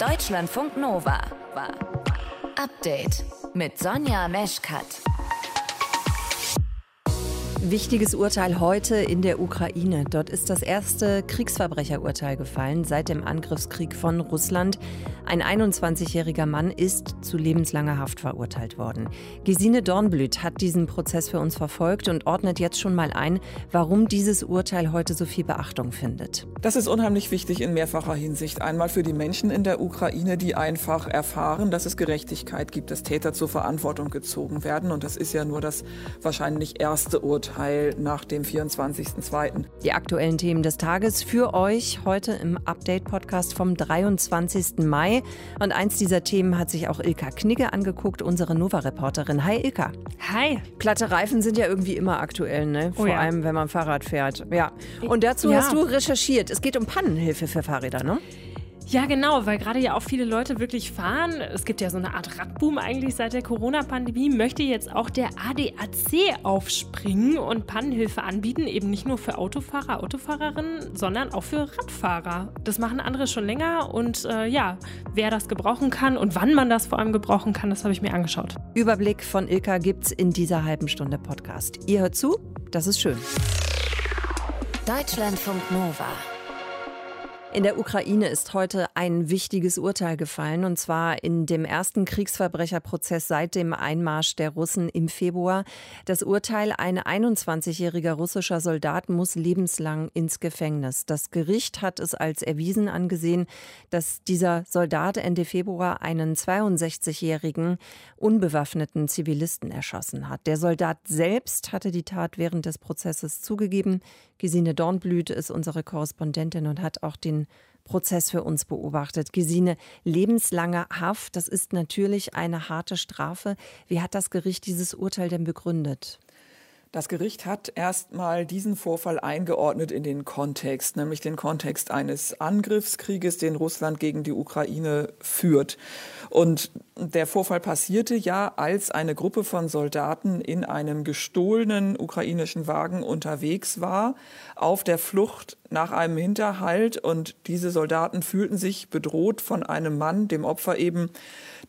Deutschlandfunk Nova. Update mit Sonja Meschkat. Wichtiges Urteil heute in der Ukraine. Dort ist das erste Kriegsverbrecherurteil gefallen seit dem Angriffskrieg von Russland. Ein 21-jähriger Mann ist zu lebenslanger Haft verurteilt worden. Gesine Dornblüt hat diesen Prozess für uns verfolgt und ordnet jetzt schon mal ein, warum dieses Urteil heute so viel Beachtung findet. Das ist unheimlich wichtig in mehrfacher Hinsicht. Einmal für die Menschen in der Ukraine, die einfach erfahren, dass es Gerechtigkeit gibt, dass Täter zur Verantwortung gezogen werden. Und das ist ja nur das wahrscheinlich erste Urteil Urteil nach dem 24.02. Die aktuellen Themen des Tages für euch heute im Update-Podcast vom 23. Mai. Und eins dieser Themen hat sich auch Ilka Knigge angeguckt, unsere Nova-Reporterin. Hi Ilka. Hi. Platte Reifen sind ja irgendwie immer aktuell, ne? Vor oh ja. allem, wenn man Fahrrad fährt. Ja. Und dazu ja. hast du recherchiert. Es geht um Pannenhilfe für Fahrräder, ne? Ja, genau, weil gerade ja auch viele Leute wirklich fahren. Es gibt ja so eine Art Radboom eigentlich seit der Corona-Pandemie. Möchte jetzt auch der ADAC aufspringen und Pannenhilfe anbieten, eben nicht nur für Autofahrer, Autofahrerinnen, sondern auch für Radfahrer. Das machen andere schon länger und äh, ja, wer das gebrauchen kann und wann man das vor allem gebrauchen kann, das habe ich mir angeschaut. Überblick von Ilka gibt's in dieser halben Stunde Podcast. Ihr hört zu, das ist schön. Deutschlandfunk Nova. In der Ukraine ist heute ein wichtiges Urteil gefallen, und zwar in dem ersten Kriegsverbrecherprozess seit dem Einmarsch der Russen im Februar. Das Urteil, ein 21-jähriger russischer Soldat muss lebenslang ins Gefängnis. Das Gericht hat es als erwiesen angesehen, dass dieser Soldat Ende Februar einen 62-jährigen unbewaffneten Zivilisten erschossen hat. Der Soldat selbst hatte die Tat während des Prozesses zugegeben. Gesine Dornblüt ist unsere Korrespondentin und hat auch den Prozess für uns beobachtet. Gesine, lebenslange Haft, das ist natürlich eine harte Strafe. Wie hat das Gericht dieses Urteil denn begründet? Das Gericht hat erstmal diesen Vorfall eingeordnet in den Kontext, nämlich den Kontext eines Angriffskrieges, den Russland gegen die Ukraine führt. Und der Vorfall passierte ja, als eine Gruppe von Soldaten in einem gestohlenen ukrainischen Wagen unterwegs war, auf der Flucht nach einem Hinterhalt. Und diese Soldaten fühlten sich bedroht von einem Mann, dem Opfer eben,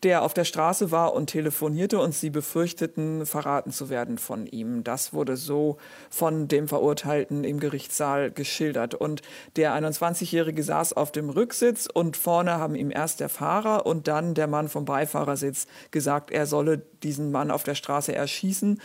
der auf der Straße war und telefonierte und sie befürchteten, verraten zu werden von ihm. Das wurde so von dem Verurteilten im Gerichtssaal geschildert. Und der 21-Jährige saß auf dem Rücksitz und vorne haben ihm erst der Fahrer und dann der Mann vom Beifahrersitz gesagt, er solle diesen Mann auf der Straße erschießen.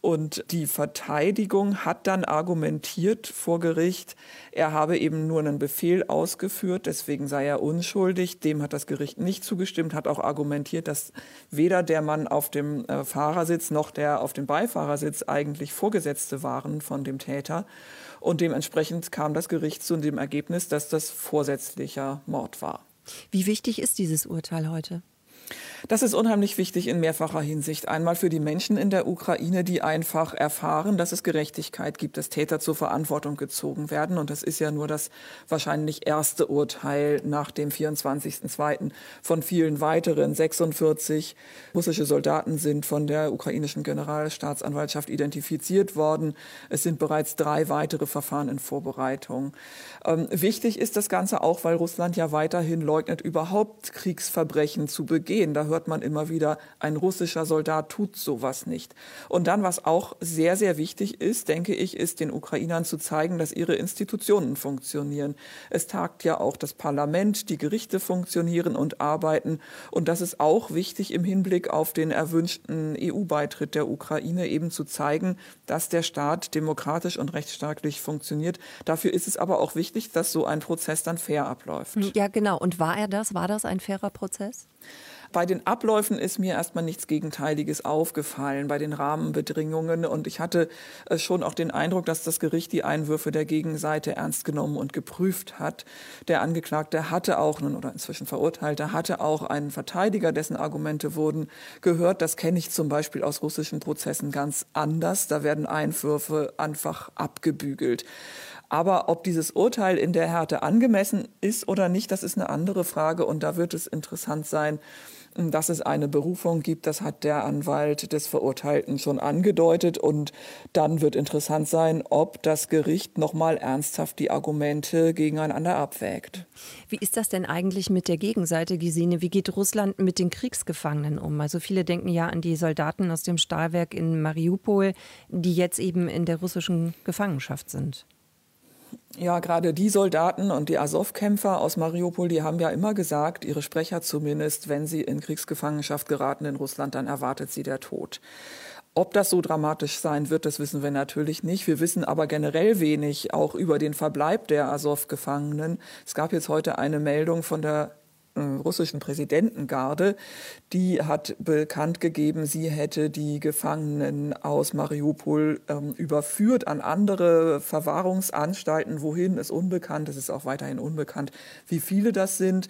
Und die Verteidigung hat dann argumentiert vor Gericht, er habe eben nur einen Befehl ausgeführt, deswegen sei er unschuldig. Dem hat das Gericht nicht zugestimmt, hat auch argumentiert, dass weder der Mann auf dem äh, Fahrersitz noch der auf dem Beifahrersitz eigentlich Vorgesetzte waren von dem Täter. Und dementsprechend kam das Gericht zu dem Ergebnis, dass das vorsätzlicher Mord war. Wie wichtig ist dieses Urteil heute? Das ist unheimlich wichtig in mehrfacher Hinsicht. Einmal für die Menschen in der Ukraine, die einfach erfahren, dass es Gerechtigkeit gibt, dass Täter zur Verantwortung gezogen werden. Und das ist ja nur das wahrscheinlich erste Urteil nach dem 24.02. von vielen weiteren. 46 russische Soldaten sind von der ukrainischen Generalstaatsanwaltschaft identifiziert worden. Es sind bereits drei weitere Verfahren in Vorbereitung. Ähm, wichtig ist das Ganze auch, weil Russland ja weiterhin leugnet, überhaupt Kriegsverbrechen zu begehen. Da hört man immer wieder, ein russischer Soldat tut sowas nicht. Und dann, was auch sehr, sehr wichtig ist, denke ich, ist den Ukrainern zu zeigen, dass ihre Institutionen funktionieren. Es tagt ja auch das Parlament, die Gerichte funktionieren und arbeiten. Und das ist auch wichtig im Hinblick auf den erwünschten EU-Beitritt der Ukraine, eben zu zeigen, dass der Staat demokratisch und rechtsstaatlich funktioniert. Dafür ist es aber auch wichtig, dass so ein Prozess dann fair abläuft. Ja, genau. Und war er das? War das ein fairer Prozess? Bei den Abläufen ist mir erstmal nichts Gegenteiliges aufgefallen, bei den Rahmenbedingungen. Und ich hatte äh, schon auch den Eindruck, dass das Gericht die Einwürfe der Gegenseite ernst genommen und geprüft hat. Der Angeklagte hatte auch, nun oder inzwischen Verurteilter, hatte auch einen Verteidiger, dessen Argumente wurden gehört. Das kenne ich zum Beispiel aus russischen Prozessen ganz anders. Da werden Einwürfe einfach abgebügelt. Aber ob dieses Urteil in der Härte angemessen ist oder nicht, das ist eine andere Frage. Und da wird es interessant sein, dass es eine Berufung gibt. Das hat der Anwalt des Verurteilten schon angedeutet. Und dann wird interessant sein, ob das Gericht nochmal ernsthaft die Argumente gegeneinander abwägt. Wie ist das denn eigentlich mit der Gegenseite, Gesine? Wie geht Russland mit den Kriegsgefangenen um? Also viele denken ja an die Soldaten aus dem Stahlwerk in Mariupol, die jetzt eben in der russischen Gefangenschaft sind. Ja, gerade die Soldaten und die Azov-Kämpfer aus Mariupol, die haben ja immer gesagt, ihre Sprecher zumindest, wenn sie in Kriegsgefangenschaft geraten in Russland, dann erwartet sie der Tod. Ob das so dramatisch sein wird, das wissen wir natürlich nicht. Wir wissen aber generell wenig auch über den Verbleib der Azov-Gefangenen. Es gab jetzt heute eine Meldung von der russischen Präsidentengarde, die hat bekannt gegeben, sie hätte die Gefangenen aus Mariupol ähm, überführt an andere Verwahrungsanstalten. Wohin ist unbekannt. Es ist auch weiterhin unbekannt, wie viele das sind.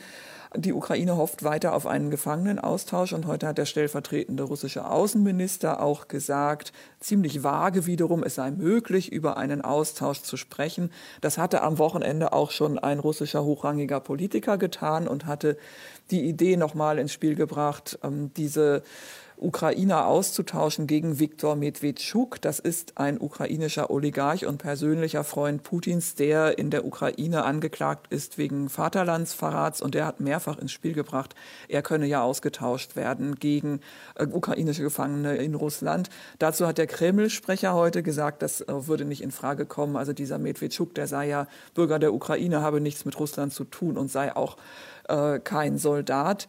Die Ukraine hofft weiter auf einen Gefangenenaustausch und heute hat der stellvertretende russische Außenminister auch gesagt, ziemlich vage wiederum, es sei möglich, über einen Austausch zu sprechen. Das hatte am Wochenende auch schon ein russischer hochrangiger Politiker getan und hatte die Idee nochmal ins Spiel gebracht, ähm, diese Ukrainer auszutauschen gegen Viktor Medvedchuk. Das ist ein ukrainischer Oligarch und persönlicher Freund Putins, der in der Ukraine angeklagt ist wegen Vaterlandsverrats und der hat mehrfach ins Spiel gebracht, er könne ja ausgetauscht werden gegen äh, ukrainische Gefangene in Russland. Dazu hat der Kreml-Sprecher heute gesagt, das äh, würde nicht in Frage kommen. Also dieser Medvedchuk, der sei ja Bürger der Ukraine, habe nichts mit Russland zu tun und sei auch äh, kein Soldat.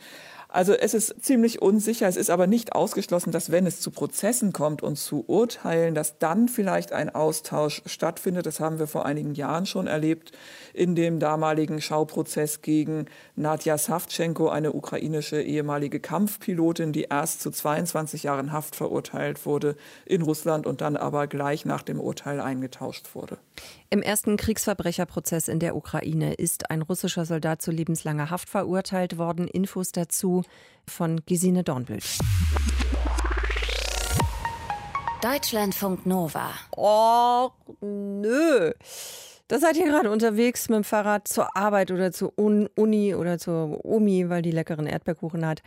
Also es ist ziemlich unsicher. Es ist aber nicht ausgeschlossen, dass wenn es zu Prozessen kommt und zu Urteilen, dass dann vielleicht ein Austausch stattfindet. Das haben wir vor einigen Jahren schon erlebt in dem damaligen Schauprozess gegen Nadja Savchenko, eine ukrainische ehemalige Kampfpilotin, die erst zu 22 Jahren Haft verurteilt wurde in Russland und dann aber gleich nach dem Urteil eingetauscht wurde. Im ersten Kriegsverbrecherprozess in der Ukraine ist ein russischer Soldat zu lebenslanger Haft verurteilt worden. Infos dazu von Gesine Dornbild. Deutschlandfunk Nova. Oh, nö. Da seid ihr gerade unterwegs mit dem Fahrrad zur Arbeit oder zur Uni oder zur Omi, weil die leckeren Erdbeerkuchen hat.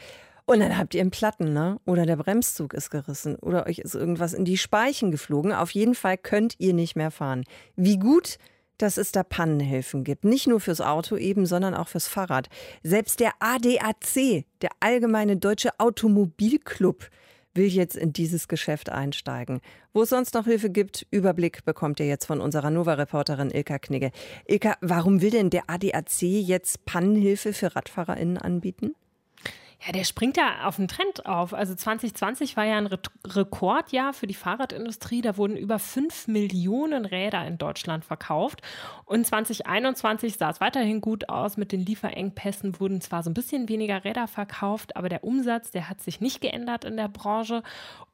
Und dann habt ihr einen Platten, ne? Oder der Bremszug ist gerissen oder euch ist irgendwas in die Speichen geflogen. Auf jeden Fall könnt ihr nicht mehr fahren. Wie gut, dass es da Pannenhilfen gibt. Nicht nur fürs Auto eben, sondern auch fürs Fahrrad. Selbst der ADAC, der Allgemeine Deutsche Automobilclub, will jetzt in dieses Geschäft einsteigen. Wo es sonst noch Hilfe gibt, Überblick bekommt ihr jetzt von unserer Nova-Reporterin Ilka Knigge. Ilka, warum will denn der ADAC jetzt Pannenhilfe für RadfahrerInnen anbieten? Ja, der springt da auf den Trend auf. Also 2020 war ja ein Re Rekordjahr für die Fahrradindustrie. Da wurden über 5 Millionen Räder in Deutschland verkauft. Und 2021 sah es weiterhin gut aus. Mit den Lieferengpässen wurden zwar so ein bisschen weniger Räder verkauft, aber der Umsatz, der hat sich nicht geändert in der Branche.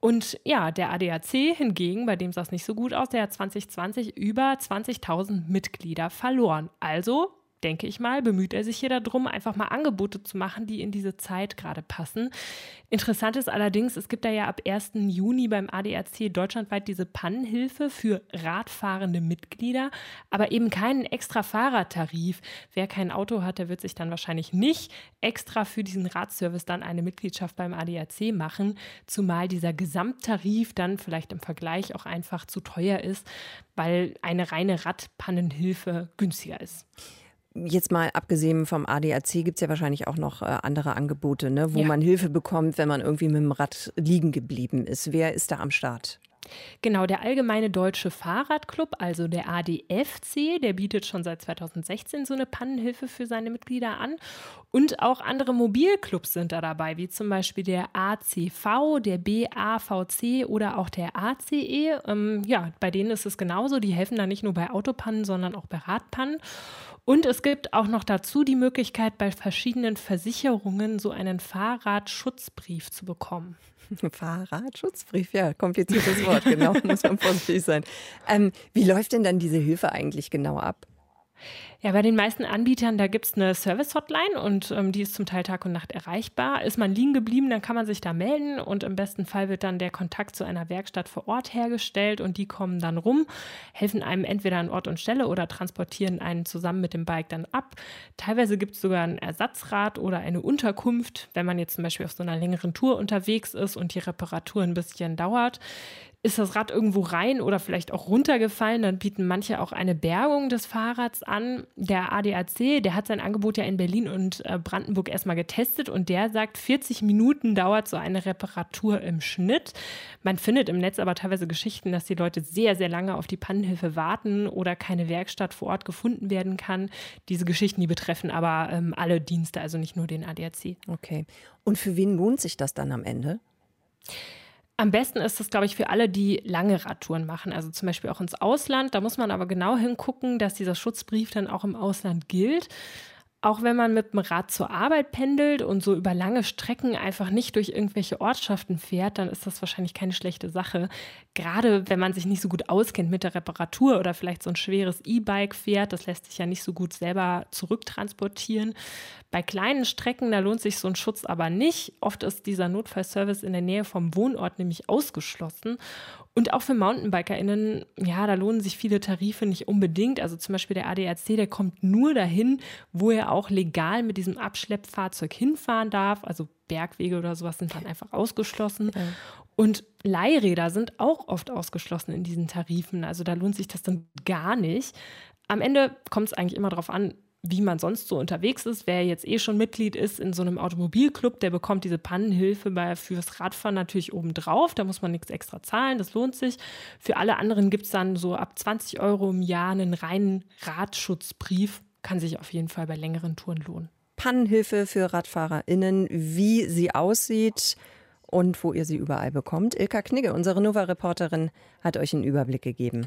Und ja, der ADAC hingegen, bei dem sah es nicht so gut aus, der hat 2020 über 20.000 Mitglieder verloren. Also denke ich mal, bemüht er sich hier darum, einfach mal Angebote zu machen, die in diese Zeit gerade passen. Interessant ist allerdings, es gibt da ja ab 1. Juni beim ADAC deutschlandweit diese Pannenhilfe für radfahrende Mitglieder, aber eben keinen extra Fahrradtarif. Wer kein Auto hat, der wird sich dann wahrscheinlich nicht extra für diesen Radservice dann eine Mitgliedschaft beim ADAC machen, zumal dieser Gesamttarif dann vielleicht im Vergleich auch einfach zu teuer ist, weil eine reine Radpannenhilfe günstiger ist jetzt mal abgesehen vom ADAC gibt es ja wahrscheinlich auch noch äh, andere Angebote, ne, wo ja. man Hilfe bekommt, wenn man irgendwie mit dem Rad liegen geblieben ist. Wer ist da am Start? Genau, der Allgemeine Deutsche Fahrradclub, also der ADFC, der bietet schon seit 2016 so eine Pannenhilfe für seine Mitglieder an. Und auch andere Mobilclubs sind da dabei, wie zum Beispiel der ACV, der BAVC oder auch der ACE. Ähm, ja, bei denen ist es genauso. Die helfen da nicht nur bei Autopannen, sondern auch bei Radpannen. Und es gibt auch noch dazu die Möglichkeit, bei verschiedenen Versicherungen so einen Fahrradschutzbrief zu bekommen. Fahrradschutzbrief, ja, kompliziertes Wort, genau, muss man vorsichtig sein. Ähm, wie läuft denn dann diese Hilfe eigentlich genau ab? Ja, bei den meisten Anbietern, da gibt es eine Service-Hotline und ähm, die ist zum Teil Tag und Nacht erreichbar. Ist man liegen geblieben, dann kann man sich da melden und im besten Fall wird dann der Kontakt zu einer Werkstatt vor Ort hergestellt und die kommen dann rum, helfen einem entweder an Ort und Stelle oder transportieren einen zusammen mit dem Bike dann ab. Teilweise gibt es sogar ein Ersatzrad oder eine Unterkunft, wenn man jetzt zum Beispiel auf so einer längeren Tour unterwegs ist und die Reparatur ein bisschen dauert ist das Rad irgendwo rein oder vielleicht auch runtergefallen, dann bieten manche auch eine Bergung des Fahrrads an. Der ADAC, der hat sein Angebot ja in Berlin und äh, Brandenburg erstmal getestet und der sagt, 40 Minuten dauert so eine Reparatur im Schnitt. Man findet im Netz aber teilweise Geschichten, dass die Leute sehr, sehr lange auf die Pannenhilfe warten oder keine Werkstatt vor Ort gefunden werden kann. Diese Geschichten, die betreffen aber ähm, alle Dienste, also nicht nur den ADAC. Okay. Und für wen lohnt sich das dann am Ende? Am besten ist es, glaube ich, für alle, die lange Radtouren machen, also zum Beispiel auch ins Ausland. Da muss man aber genau hingucken, dass dieser Schutzbrief dann auch im Ausland gilt. Auch wenn man mit dem Rad zur Arbeit pendelt und so über lange Strecken einfach nicht durch irgendwelche Ortschaften fährt, dann ist das wahrscheinlich keine schlechte Sache. Gerade wenn man sich nicht so gut auskennt mit der Reparatur oder vielleicht so ein schweres E-Bike fährt, das lässt sich ja nicht so gut selber zurücktransportieren. Bei kleinen Strecken, da lohnt sich so ein Schutz aber nicht. Oft ist dieser Notfallservice in der Nähe vom Wohnort nämlich ausgeschlossen. Und auch für MountainbikerInnen, ja, da lohnen sich viele Tarife nicht unbedingt. Also zum Beispiel der ADAC, der kommt nur dahin, wo er auch legal mit diesem Abschleppfahrzeug hinfahren darf. Also Bergwege oder sowas sind dann einfach ausgeschlossen. Ja. Und Leihräder sind auch oft ausgeschlossen in diesen Tarifen. Also da lohnt sich das dann gar nicht. Am Ende kommt es eigentlich immer darauf an, wie man sonst so unterwegs ist. Wer jetzt eh schon Mitglied ist in so einem Automobilclub, der bekommt diese Pannenhilfe bei, fürs Radfahren natürlich obendrauf. Da muss man nichts extra zahlen, das lohnt sich. Für alle anderen gibt es dann so ab 20 Euro im Jahr einen reinen Radschutzbrief. Kann sich auf jeden Fall bei längeren Touren lohnen. Pannenhilfe für RadfahrerInnen, wie sie aussieht und wo ihr sie überall bekommt. Ilka Knigge, unsere Nova-Reporterin, hat euch einen Überblick gegeben.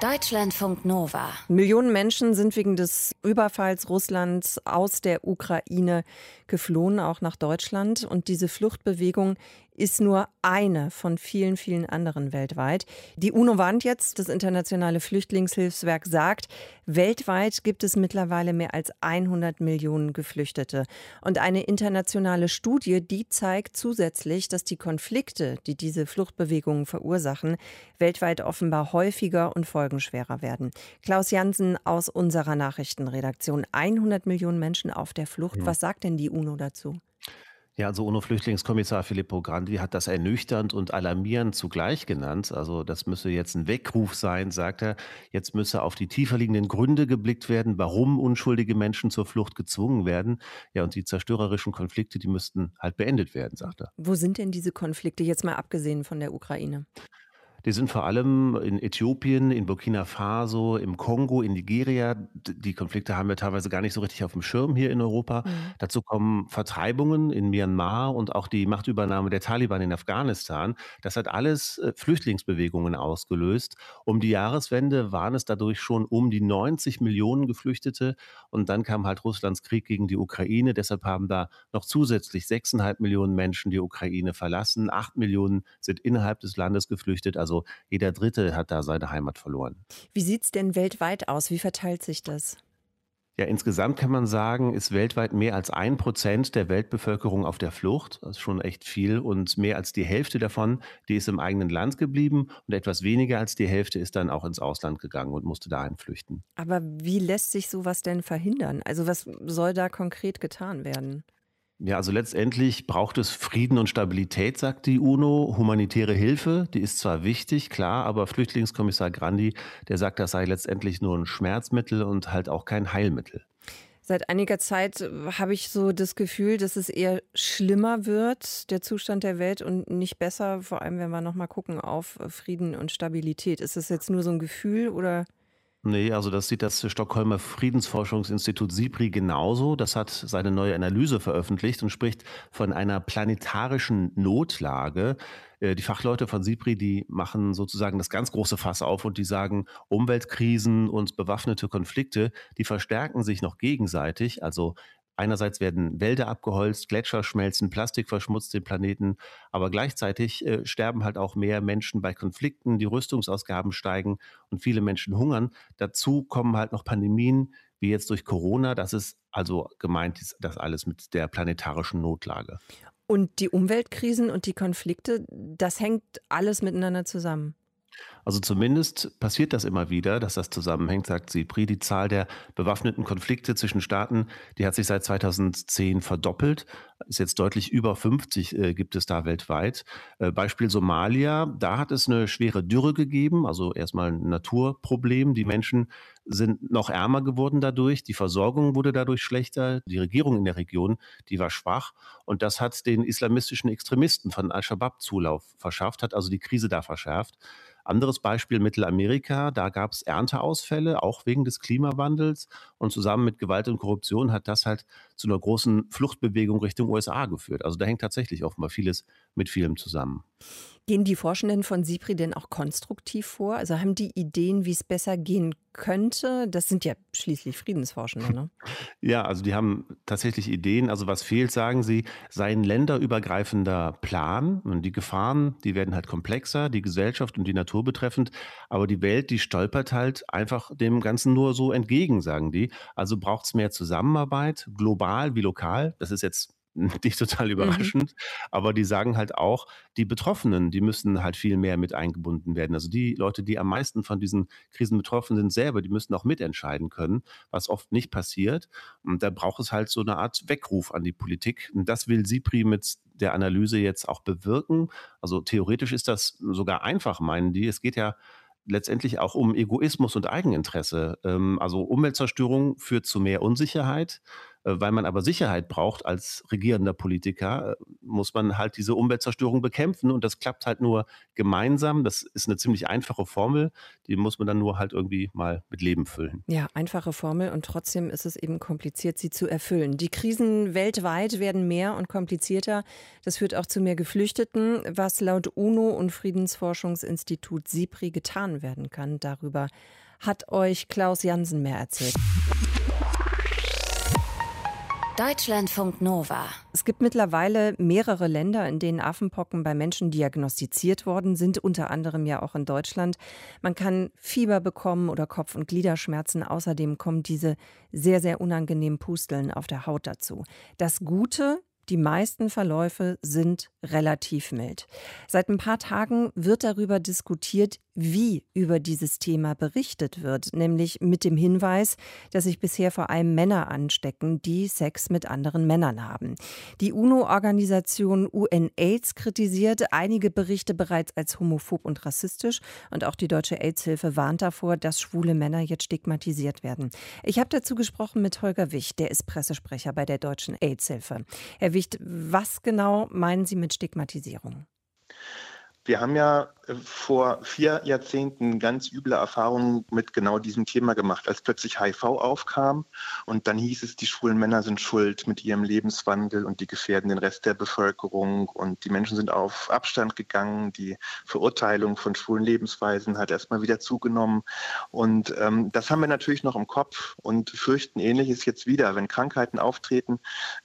Deutschlandfunk Nova. Millionen Menschen sind wegen des Überfalls Russlands aus der Ukraine geflohen, auch nach Deutschland. Und diese Fluchtbewegung ist nur eine von vielen, vielen anderen weltweit. Die UNO warnt jetzt, das internationale Flüchtlingshilfswerk sagt, weltweit gibt es mittlerweile mehr als 100 Millionen Geflüchtete. Und eine internationale Studie, die zeigt zusätzlich, dass die Konflikte, die diese Fluchtbewegungen verursachen, weltweit offenbar häufiger und folgenschwerer werden. Klaus Jansen aus unserer Nachrichtenredaktion. 100 Millionen Menschen auf der Flucht. Was sagt denn die UNO dazu? Ja, also UNO-Flüchtlingskommissar Filippo Grandi hat das ernüchternd und alarmierend zugleich genannt. Also das müsse jetzt ein Weckruf sein, sagt er. Jetzt müsse auf die tiefer liegenden Gründe geblickt werden, warum unschuldige Menschen zur Flucht gezwungen werden. Ja, und die zerstörerischen Konflikte, die müssten halt beendet werden, sagt er. Wo sind denn diese Konflikte jetzt mal abgesehen von der Ukraine? Die sind vor allem in Äthiopien, in Burkina Faso, im Kongo, in Nigeria. Die Konflikte haben wir teilweise gar nicht so richtig auf dem Schirm hier in Europa. Mhm. Dazu kommen Vertreibungen in Myanmar und auch die Machtübernahme der Taliban in Afghanistan. Das hat alles äh, Flüchtlingsbewegungen ausgelöst. Um die Jahreswende waren es dadurch schon um die 90 Millionen Geflüchtete. Und dann kam halt Russlands Krieg gegen die Ukraine. Deshalb haben da noch zusätzlich 6,5 Millionen Menschen die Ukraine verlassen. Acht Millionen sind innerhalb des Landes geflüchtet. Also also jeder Dritte hat da seine Heimat verloren. Wie sieht es denn weltweit aus? Wie verteilt sich das? Ja, insgesamt kann man sagen, ist weltweit mehr als ein Prozent der Weltbevölkerung auf der Flucht. Das ist schon echt viel. Und mehr als die Hälfte davon, die ist im eigenen Land geblieben. Und etwas weniger als die Hälfte ist dann auch ins Ausland gegangen und musste dahin flüchten. Aber wie lässt sich sowas denn verhindern? Also was soll da konkret getan werden? Ja, also letztendlich braucht es Frieden und Stabilität, sagt die UNO. Humanitäre Hilfe, die ist zwar wichtig, klar, aber Flüchtlingskommissar Grandi, der sagt, das sei letztendlich nur ein Schmerzmittel und halt auch kein Heilmittel. Seit einiger Zeit äh, habe ich so das Gefühl, dass es eher schlimmer wird, der Zustand der Welt und nicht besser, vor allem wenn wir nochmal gucken auf Frieden und Stabilität. Ist das jetzt nur so ein Gefühl oder? Nee, also das sieht das Stockholmer Friedensforschungsinstitut SIPRI genauso. Das hat seine neue Analyse veröffentlicht und spricht von einer planetarischen Notlage. Äh, die Fachleute von SIPRI, die machen sozusagen das ganz große Fass auf und die sagen, Umweltkrisen und bewaffnete Konflikte, die verstärken sich noch gegenseitig. Also Einerseits werden Wälder abgeholzt, Gletscher schmelzen, Plastik verschmutzt den Planeten, aber gleichzeitig äh, sterben halt auch mehr Menschen bei Konflikten, die Rüstungsausgaben steigen und viele Menschen hungern. Dazu kommen halt noch Pandemien, wie jetzt durch Corona. Das ist also gemeint, das alles mit der planetarischen Notlage. Und die Umweltkrisen und die Konflikte, das hängt alles miteinander zusammen. Also zumindest passiert das immer wieder, dass das zusammenhängt, sagt Sipri. Die Zahl der bewaffneten Konflikte zwischen Staaten, die hat sich seit 2010 verdoppelt. Ist jetzt deutlich über 50 äh, gibt es da weltweit. Äh, Beispiel Somalia, da hat es eine schwere Dürre gegeben, also erstmal ein Naturproblem. Die Menschen sind noch ärmer geworden dadurch. Die Versorgung wurde dadurch schlechter. Die Regierung in der Region, die war schwach. Und das hat den islamistischen Extremisten von Al-Shabaab Zulauf verschafft, hat also die Krise da verschärft. Anderes Beispiel Mittelamerika, da gab es Ernteausfälle, auch wegen des Klimawandels. Und zusammen mit Gewalt und Korruption hat das halt zu einer großen Fluchtbewegung Richtung USA geführt. Also da hängt tatsächlich offenbar vieles mit vielem zusammen. Gehen die Forschenden von SIPRI denn auch konstruktiv vor? Also haben die Ideen, wie es besser gehen könnte? Das sind ja schließlich Friedensforschende, ne? Ja, also die haben tatsächlich Ideen. Also was fehlt, sagen sie, sei ein länderübergreifender Plan. Und die Gefahren, die werden halt komplexer, die Gesellschaft und die Natur betreffend. Aber die Welt, die stolpert halt einfach dem Ganzen nur so entgegen, sagen die. Also braucht es mehr Zusammenarbeit, global wie lokal. Das ist jetzt nicht total mhm. überraschend, mhm. aber die sagen halt auch, die Betroffenen, die müssen halt viel mehr mit eingebunden werden. Also die Leute, die am meisten von diesen Krisen betroffen sind selber, die müssen auch mitentscheiden können, was oft nicht passiert. Und da braucht es halt so eine Art Weckruf an die Politik. Und das will SIPRI mit der Analyse jetzt auch bewirken. Also theoretisch ist das sogar einfach, meinen die. Es geht ja letztendlich auch um Egoismus und Eigeninteresse. Ähm, also Umweltzerstörung führt zu mehr Unsicherheit. Äh, weil man aber Sicherheit braucht als regierender Politiker, äh, muss man halt diese Umweltzerstörung bekämpfen. Und das klappt halt nur gemeinsam. Das ist eine ziemlich einfache Formel. Die muss man dann nur halt irgendwie mal mit Leben füllen. Ja, einfache Formel. Und trotzdem ist es eben kompliziert, sie zu erfüllen. Die Krisen weltweit werden mehr und komplizierter. Das führt auch zu mehr Geflüchteten. Was laut UNO und Friedensforschungsinstitut SIPRI getan werden kann, darüber hat euch Klaus Jansen mehr erzählt. Deutschlandfunk Nova. Es gibt mittlerweile mehrere Länder, in denen Affenpocken bei Menschen diagnostiziert worden sind, unter anderem ja auch in Deutschland. Man kann Fieber bekommen oder Kopf- und Gliederschmerzen. Außerdem kommen diese sehr, sehr unangenehmen Pusteln auf der Haut dazu. Das Gute, die meisten Verläufe sind relativ mild. Seit ein paar Tagen wird darüber diskutiert, wie über dieses Thema berichtet wird, nämlich mit dem Hinweis, dass sich bisher vor allem Männer anstecken, die Sex mit anderen Männern haben. Die UNO-Organisation UNAIDS kritisiert einige Berichte bereits als homophob und rassistisch und auch die Deutsche AIDS-Hilfe warnt davor, dass schwule Männer jetzt stigmatisiert werden. Ich habe dazu gesprochen mit Holger Wicht, der ist Pressesprecher bei der Deutschen AIDS-Hilfe. Herr Wicht, was genau meinen Sie mit Stigmatisierung? Wir haben ja vor vier Jahrzehnten ganz üble Erfahrungen mit genau diesem Thema gemacht, als plötzlich HIV aufkam und dann hieß es, die schwulen Männer sind schuld mit ihrem Lebenswandel und die gefährden den Rest der Bevölkerung und die Menschen sind auf Abstand gegangen, die Verurteilung von schwulen Lebensweisen hat erstmal wieder zugenommen und ähm, das haben wir natürlich noch im Kopf und fürchten ähnliches jetzt wieder. Wenn Krankheiten auftreten,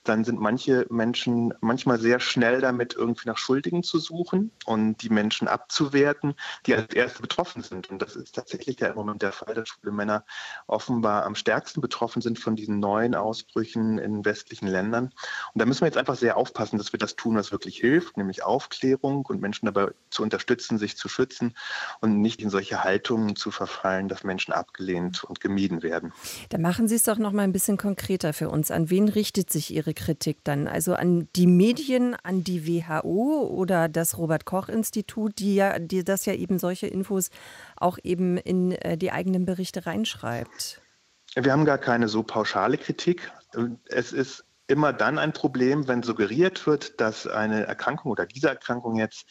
dann sind manche Menschen manchmal sehr schnell damit, irgendwie nach Schuldigen zu suchen und die Menschen abzuwerten, die als Erste betroffen sind. Und das ist tatsächlich ja im Moment der Fall, dass schwule Männer offenbar am stärksten betroffen sind von diesen neuen Ausbrüchen in westlichen Ländern. Und da müssen wir jetzt einfach sehr aufpassen, dass wir das tun, was wirklich hilft, nämlich Aufklärung und Menschen dabei zu unterstützen, sich zu schützen und nicht in solche Haltungen zu verfallen, dass Menschen abgelehnt und gemieden werden. Da machen Sie es doch noch mal ein bisschen konkreter für uns. An wen richtet sich Ihre Kritik dann? Also an die Medien, an die WHO oder das Robert Koch Institut? Die ja, die das ja eben solche Infos auch eben in äh, die eigenen Berichte reinschreibt? Wir haben gar keine so pauschale Kritik. Es ist immer dann ein Problem, wenn suggeriert wird, dass eine Erkrankung oder diese Erkrankung jetzt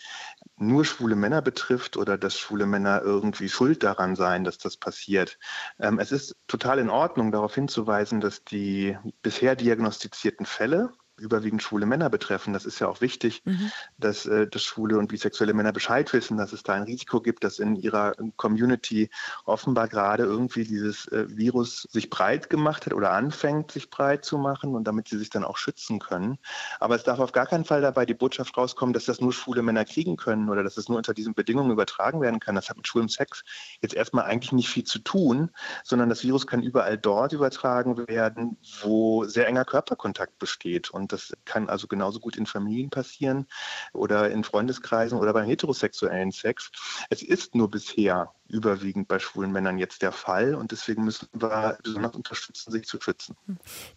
nur schwule Männer betrifft oder dass schwule Männer irgendwie schuld daran seien, dass das passiert. Ähm, es ist total in Ordnung, darauf hinzuweisen, dass die bisher diagnostizierten Fälle überwiegend schwule Männer betreffen. Das ist ja auch wichtig, mhm. dass, äh, dass schwule und bisexuelle Männer Bescheid wissen, dass es da ein Risiko gibt, dass in ihrer Community offenbar gerade irgendwie dieses äh, Virus sich breit gemacht hat oder anfängt, sich breit zu machen und damit sie sich dann auch schützen können. Aber es darf auf gar keinen Fall dabei die Botschaft rauskommen, dass das nur schwule Männer kriegen können oder dass es nur unter diesen Bedingungen übertragen werden kann. Das hat mit schwulem Sex jetzt erstmal eigentlich nicht viel zu tun, sondern das Virus kann überall dort übertragen werden, wo sehr enger Körperkontakt besteht. Und das kann also genauso gut in Familien passieren oder in Freundeskreisen oder beim heterosexuellen Sex. Es ist nur bisher überwiegend bei schwulen Männern jetzt der Fall und deswegen müssen wir besonders unterstützen, sich zu schützen.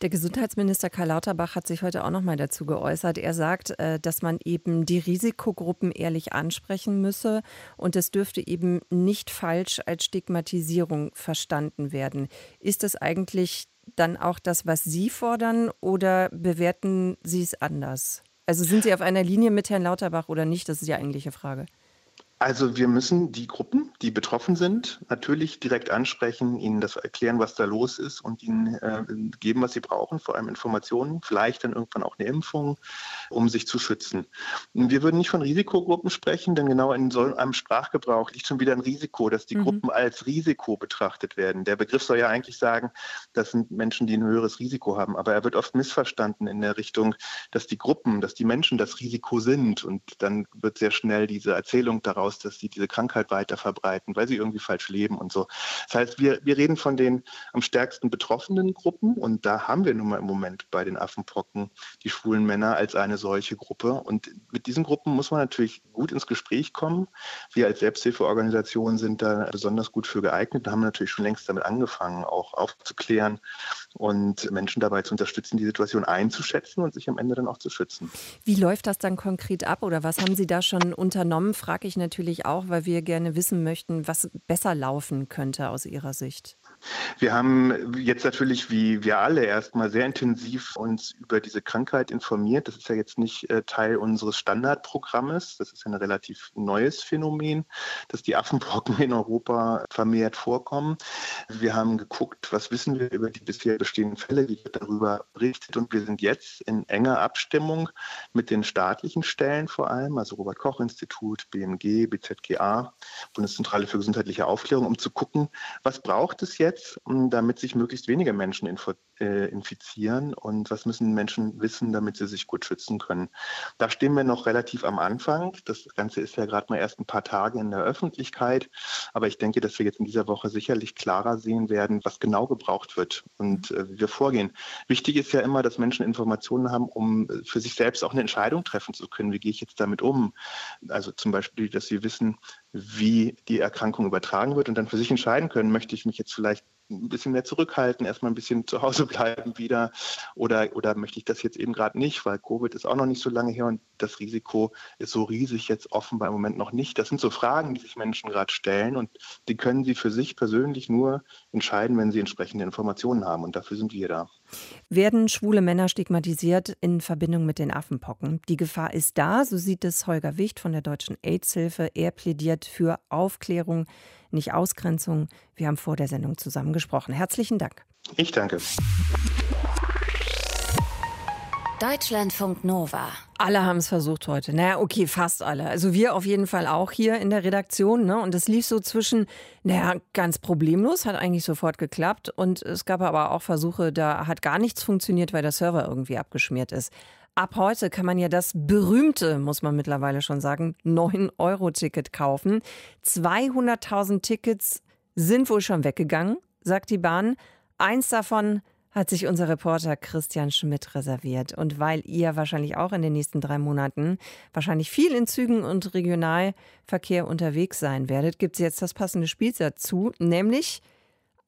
Der Gesundheitsminister Karl Lauterbach hat sich heute auch noch mal dazu geäußert. Er sagt, äh, dass man eben die Risikogruppen ehrlich ansprechen müsse und es dürfte eben nicht falsch als Stigmatisierung verstanden werden. Ist das eigentlich dann auch das, was Sie fordern oder bewerten Sie es anders? Also sind Sie auf einer Linie mit Herrn Lauterbach oder nicht? Das ist die eigentliche Frage. Also wir müssen die Gruppen, die betroffen sind, natürlich direkt ansprechen, ihnen das erklären, was da los ist und ihnen äh, geben, was sie brauchen, vor allem Informationen, vielleicht dann irgendwann auch eine Impfung, um sich zu schützen. Wir würden nicht von Risikogruppen sprechen, denn genau in so einem Sprachgebrauch liegt schon wieder ein Risiko, dass die mhm. Gruppen als Risiko betrachtet werden. Der Begriff soll ja eigentlich sagen, das sind Menschen, die ein höheres Risiko haben, aber er wird oft missverstanden in der Richtung, dass die Gruppen, dass die Menschen das Risiko sind und dann wird sehr schnell diese Erzählung daraus aus, dass sie diese Krankheit weiter verbreiten, weil sie irgendwie falsch leben und so. Das heißt, wir, wir reden von den am stärksten betroffenen Gruppen und da haben wir nun mal im Moment bei den Affenpocken die schwulen Männer als eine solche Gruppe. Und mit diesen Gruppen muss man natürlich gut ins Gespräch kommen. Wir als Selbsthilfeorganisation sind da besonders gut für geeignet und haben natürlich schon längst damit angefangen, auch aufzuklären und Menschen dabei zu unterstützen, die Situation einzuschätzen und sich am Ende dann auch zu schützen. Wie läuft das dann konkret ab oder was haben Sie da schon unternommen, frage ich natürlich auch, weil wir gerne wissen möchten, was besser laufen könnte aus Ihrer Sicht. Wir haben jetzt natürlich, wie wir alle, erstmal sehr intensiv uns über diese Krankheit informiert. Das ist ja jetzt nicht äh, Teil unseres Standardprogrammes. Das ist ein relativ neues Phänomen, dass die Affenpocken in Europa vermehrt vorkommen. Wir haben geguckt, was wissen wir über die bisher bestehenden Fälle, wie wird darüber berichtet. Und wir sind jetzt in enger Abstimmung mit den staatlichen Stellen vor allem, also Robert Koch Institut, BMG, BZGA, Bundeszentrale für gesundheitliche Aufklärung, um zu gucken, was braucht es jetzt, jetzt, damit sich möglichst wenige Menschen äh, infizieren und was müssen Menschen wissen, damit sie sich gut schützen können. Da stehen wir noch relativ am Anfang. Das Ganze ist ja gerade mal erst ein paar Tage in der Öffentlichkeit, aber ich denke, dass wir jetzt in dieser Woche sicherlich klarer sehen werden, was genau gebraucht wird und äh, wie wir vorgehen. Wichtig ist ja immer, dass Menschen Informationen haben, um äh, für sich selbst auch eine Entscheidung treffen zu können. Wie gehe ich jetzt damit um? Also zum Beispiel, dass sie wissen, wie die Erkrankung übertragen wird. Und dann für sich entscheiden können, möchte ich mich jetzt vielleicht ein bisschen mehr zurückhalten, erstmal ein bisschen zu Hause bleiben wieder oder, oder möchte ich das jetzt eben gerade nicht, weil Covid ist auch noch nicht so lange her und das Risiko ist so riesig jetzt offenbar im Moment noch nicht. Das sind so Fragen, die sich Menschen gerade stellen und die können sie für sich persönlich nur entscheiden, wenn sie entsprechende Informationen haben und dafür sind wir da. Werden schwule Männer stigmatisiert in Verbindung mit den Affenpocken? Die Gefahr ist da, so sieht es Holger Wicht von der Deutschen AIDS-Hilfe. Er plädiert für Aufklärung, nicht Ausgrenzung. Wir haben vor der Sendung zusammen gesprochen. Herzlichen Dank. Ich danke. Deutschlandfunk Nova. Alle haben es versucht heute. Naja, okay, fast alle. Also wir auf jeden Fall auch hier in der Redaktion. Ne? Und es lief so zwischen, naja, ganz problemlos, hat eigentlich sofort geklappt. Und es gab aber auch Versuche, da hat gar nichts funktioniert, weil der Server irgendwie abgeschmiert ist. Ab heute kann man ja das berühmte, muss man mittlerweile schon sagen, 9-Euro-Ticket kaufen. 200.000 Tickets sind wohl schon weggegangen, sagt die Bahn. Eins davon hat sich unser Reporter Christian Schmidt reserviert. Und weil ihr wahrscheinlich auch in den nächsten drei Monaten wahrscheinlich viel in Zügen und Regionalverkehr unterwegs sein werdet, gibt es jetzt das passende Spiel dazu, nämlich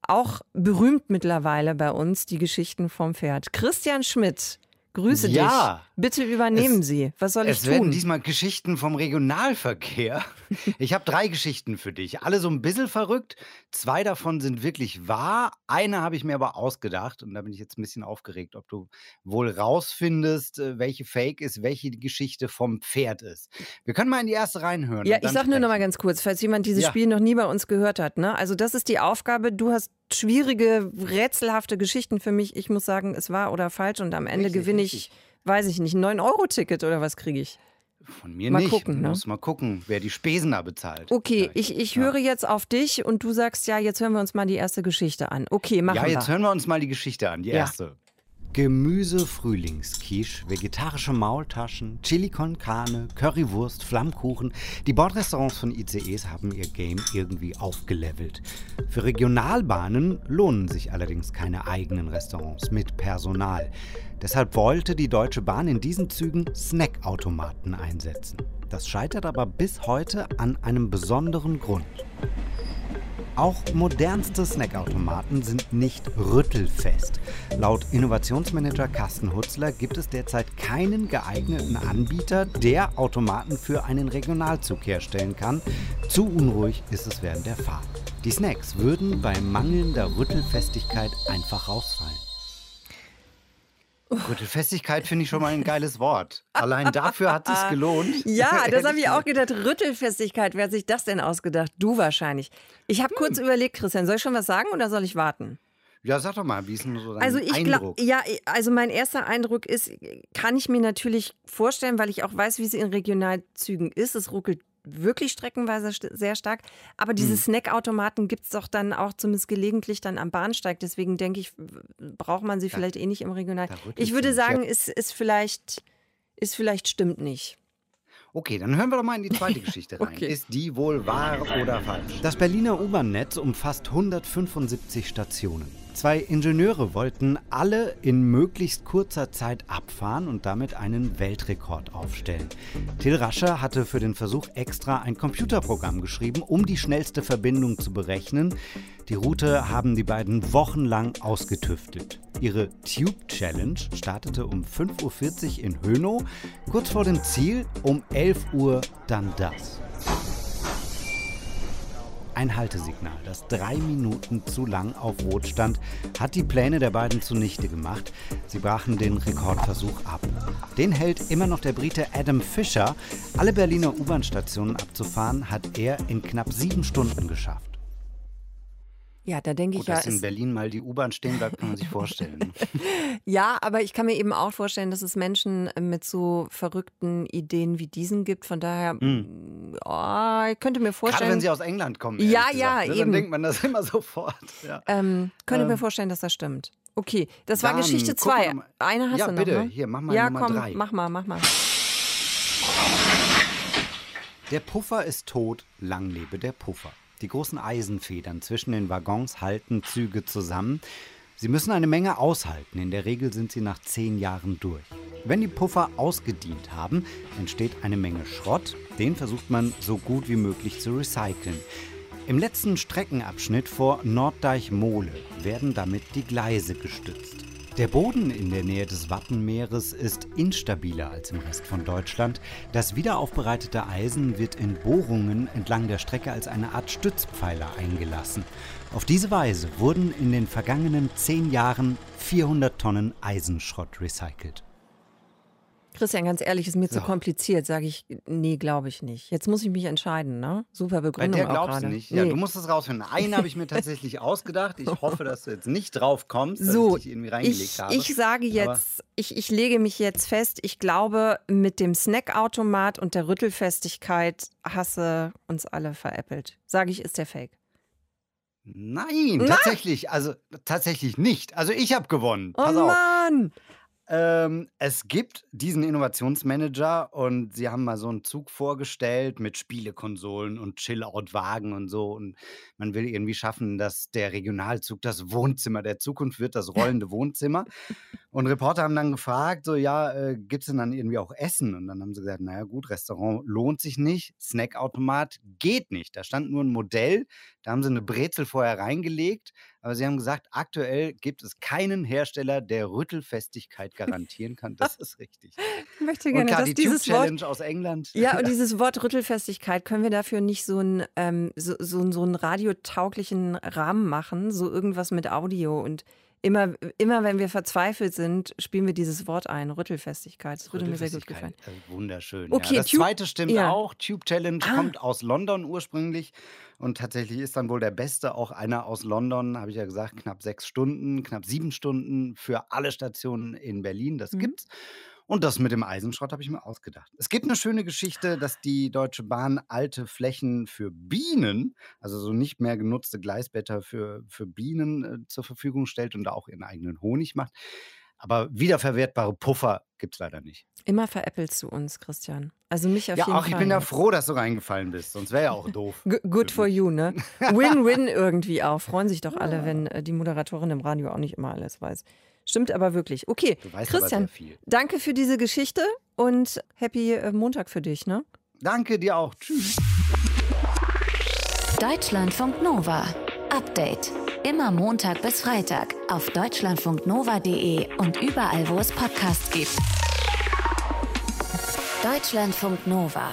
auch berühmt mittlerweile bei uns die Geschichten vom Pferd. Christian Schmidt Grüße ja, dich. Bitte übernehmen es, Sie. Was soll ich tun? Es werden diesmal Geschichten vom Regionalverkehr. Ich habe drei Geschichten für dich. Alle so ein bisschen verrückt. Zwei davon sind wirklich wahr. Eine habe ich mir aber ausgedacht und da bin ich jetzt ein bisschen aufgeregt, ob du wohl rausfindest, äh, welche Fake ist, welche die Geschichte vom Pferd ist. Wir können mal in die erste reinhören. Ja, ich sage nur noch mal ganz kurz, falls jemand dieses ja. Spiel noch nie bei uns gehört hat. Ne? Also das ist die Aufgabe. Du hast schwierige, rätselhafte Geschichten für mich. Ich muss sagen, es war oder falsch und am Ende richtig, gewinne ich weiß ich nicht, ein 9-Euro-Ticket oder was kriege ich? Von mir Mal nicht. gucken, ne? Muss mal gucken, wer die Spesen da bezahlt. Okay, ich, ich Ja. höre jetzt auf dich und du sagst, ja, jetzt hören wir uns mal die erste Geschichte an. Okay, machen Ja, jetzt wir. hören wir uns mal die Geschichte an, die Ja. erste. Gemüse-Frühlingsquiche, vegetarische Maultaschen, Chili con Carne, Currywurst, Flammkuchen. Die Bordrestaurants von ICEs haben ihr Game irgendwie aufgelevelt. Für Regionalbahnen lohnen sich allerdings keine eigenen Restaurants mit Personal. Deshalb wollte die Deutsche Bahn in diesen Zügen Snackautomaten einsetzen. Das scheitert aber bis heute an einem besonderen Grund. Auch modernste Snackautomaten sind nicht rüttelfest. Laut Innovationsmanager Carsten Hutzler gibt es derzeit keinen geeigneten Anbieter, der Automaten für einen Regionalzug herstellen kann. Zu unruhig ist es während der Fahrt. Die Snacks würden bei mangelnder Rüttelfestigkeit einfach rausfallen. Rüttelfestigkeit finde ich schon mal ein geiles Wort. Allein dafür hat es sich gelohnt. Ja, das habe ich auch gedacht. Rüttelfestigkeit, wer hat sich das denn ausgedacht? Du wahrscheinlich. Ich habe kurz überlegt, Christian, soll ich schon was sagen oder soll ich warten? Ja, sag doch mal, wie ist denn so dein Also ich glaube, Eindruck? ja, also mein erster Eindruck ist, kann ich mir natürlich vorstellen, weil ich auch weiß, wie es in Regionalzügen ist. Es ruckelt wirklich streckenweise st- sehr stark. Aber diese Hm. Snackautomaten gibt es doch dann auch zumindest gelegentlich dann am Bahnsteig. Deswegen denke ich, braucht man sie vielleicht eh nicht im Regional. da Ich würde sagen, ja. ist, ist vielleicht, ist vielleicht stimmt nicht. Okay, dann hören wir doch mal in die zweite Geschichte rein. Okay. Ist die wohl wahr oder falsch? Das Berliner U-Bahn-Netz umfasst 175 Stationen. Zwei Ingenieure wollten alle in möglichst kurzer Zeit abfahren und damit einen Weltrekord aufstellen. Till Rascher hatte für den Versuch extra ein Computerprogramm geschrieben, um die schnellste Verbindung zu berechnen. Die Route haben die beiden wochenlang ausgetüftelt. Ihre Tube Challenge startete um 5.40 Uhr in Hönow. Kurz vor dem Ziel, um 11 Uhr, dann das. Ein Haltesignal, das drei Minuten zu lang auf Rot stand, hat die Pläne der beiden zunichte gemacht. Sie brachen den Rekordversuch ab. Den hält immer noch der Brite Adam Fisher. Alle Berliner U-Bahn-Stationen abzufahren, hat er in knapp sieben Stunden geschafft. Ja, da denke ich Gut, ja. dass in Berlin mal die U-Bahn stehen bleibt, kann man sich vorstellen. Ja, aber ich kann mir eben auch vorstellen, dass es Menschen mit so verrückten Ideen wie diesen gibt. Von daher, oh, ich könnte mir Hm. Gerade vorstellen. wenn sie aus England kommen. Ja, ja, gesagt, ne? eben. Dann denkt man das immer sofort. Ja. ähm, könnte mir Ähm, vorstellen, dass das stimmt. Okay, das war dann Geschichte gucken wir 2. mal. Eine hast Ja, du noch, bitte. ne? Hier, mach mal Ja, Nummer komm, drei. mach mal, mach mal. Der Puffer ist tot, lang lebe der Puffer. Die großen Eisenfedern zwischen den Waggons halten Züge zusammen. Sie müssen eine Menge aushalten. In der Regel sind sie nach zehn Jahren durch. Wenn die Puffer ausgedient haben, entsteht eine Menge Schrott. Den versucht man so gut wie möglich zu recyceln. Im letzten Streckenabschnitt vor Norddeich-Mohle werden damit die Gleise gestützt. Der Boden in der Nähe des Wattenmeeres ist instabiler als im Rest von Deutschland. Das wiederaufbereitete Eisen wird in Bohrungen entlang der Strecke als eine Art Stützpfeiler eingelassen. Auf diese Weise wurden in den vergangenen zehn Jahren 400 Tonnen Eisenschrott recycelt. Christian, ganz ehrlich, ist mir zu So. kompliziert, sage ich. Nee, glaube ich nicht. Jetzt muss ich mich entscheiden, ne? Super Bei Begründung der auch glaubst du nicht. Ja, Nee. du musst es rausfinden. Einen habe ich mir tatsächlich ausgedacht. Ich hoffe, dass du jetzt nicht drauf kommst, dass So, ich dich irgendwie reingelegt ich, habe. ich sage Aber- jetzt, ich, ich lege mich jetzt fest, ich glaube, mit dem Snackautomat und der Rüttelfestigkeit hasse uns alle veräppelt. Sage ich, ist der Fake. Nein, Na? tatsächlich. Also tatsächlich nicht. Also ich habe gewonnen. Oh Pass auf. Mann! Ähm, es gibt diesen Innovationsmanager und sie haben mal so einen Zug vorgestellt mit Spielekonsolen und Chill-Out-Wagen und so. Und man will irgendwie schaffen, dass der Regionalzug das Wohnzimmer der Zukunft wird, das rollende Wohnzimmer. Und Reporter haben dann gefragt, so ja, äh, gibt es denn dann irgendwie auch Essen? Und dann haben sie gesagt, naja gut, Restaurant lohnt sich nicht, Snackautomat geht nicht. Da stand nur ein Modell, da haben sie eine Brezel vorher reingelegt, aber sie haben gesagt, aktuell gibt es keinen Hersteller, der Rüttelfestigkeit garantieren kann. Das ist richtig. Ich möchte Und gerne, klar, dass die Tube dieses Wort Challenge aus England. Ja, und dieses Wort Rüttelfestigkeit, können wir dafür nicht so, ein, ähm, so, so, so einen radiotauglichen Rahmen machen? So irgendwas mit Audio und immer, immer wenn wir verzweifelt sind, spielen wir dieses Wort ein, Rüttelfestigkeit. Das würde mir sehr gut gefallen. Äh, Wunderschön. Okay, ja. Das Tube- zweite stimmt ja. auch. Tube Challenge Ah. kommt aus London ursprünglich. Und tatsächlich ist dann wohl der Beste auch einer aus London, habe ich ja gesagt, knapp sechs Stunden, knapp sieben Stunden für alle Stationen in Berlin. Das Mhm. gibt's. Und das mit dem Eisenschrott habe ich mir ausgedacht. Es gibt eine schöne Geschichte, dass die Deutsche Bahn alte Flächen für Bienen, also so nicht mehr genutzte Gleisblätter für, für Bienen äh, zur Verfügung stellt und da auch ihren eigenen Honig macht. Aber wiederverwertbare Puffer gibt es leider nicht. Immer veräppelst du uns, Christian. Also mich auf ja, jeden auch Fall. ich bin ja froh, dass du reingefallen bist, sonst wäre ja auch doof. Good for you, ne? Win-win irgendwie auch. Freuen sich doch alle, wenn äh, die Moderatorin im Radio auch nicht immer alles weiß. Stimmt aber wirklich. Okay, Du weißt aber Christian, sehr viel. danke für diese Geschichte und happy äh, Montag für dich, ne? Danke dir auch. Tschüss. Deutschlandfunk Nova. Update. Immer Montag bis Freitag auf deutschlandfunknova.de und überall, wo es Podcasts gibt. Deutschlandfunk Nova.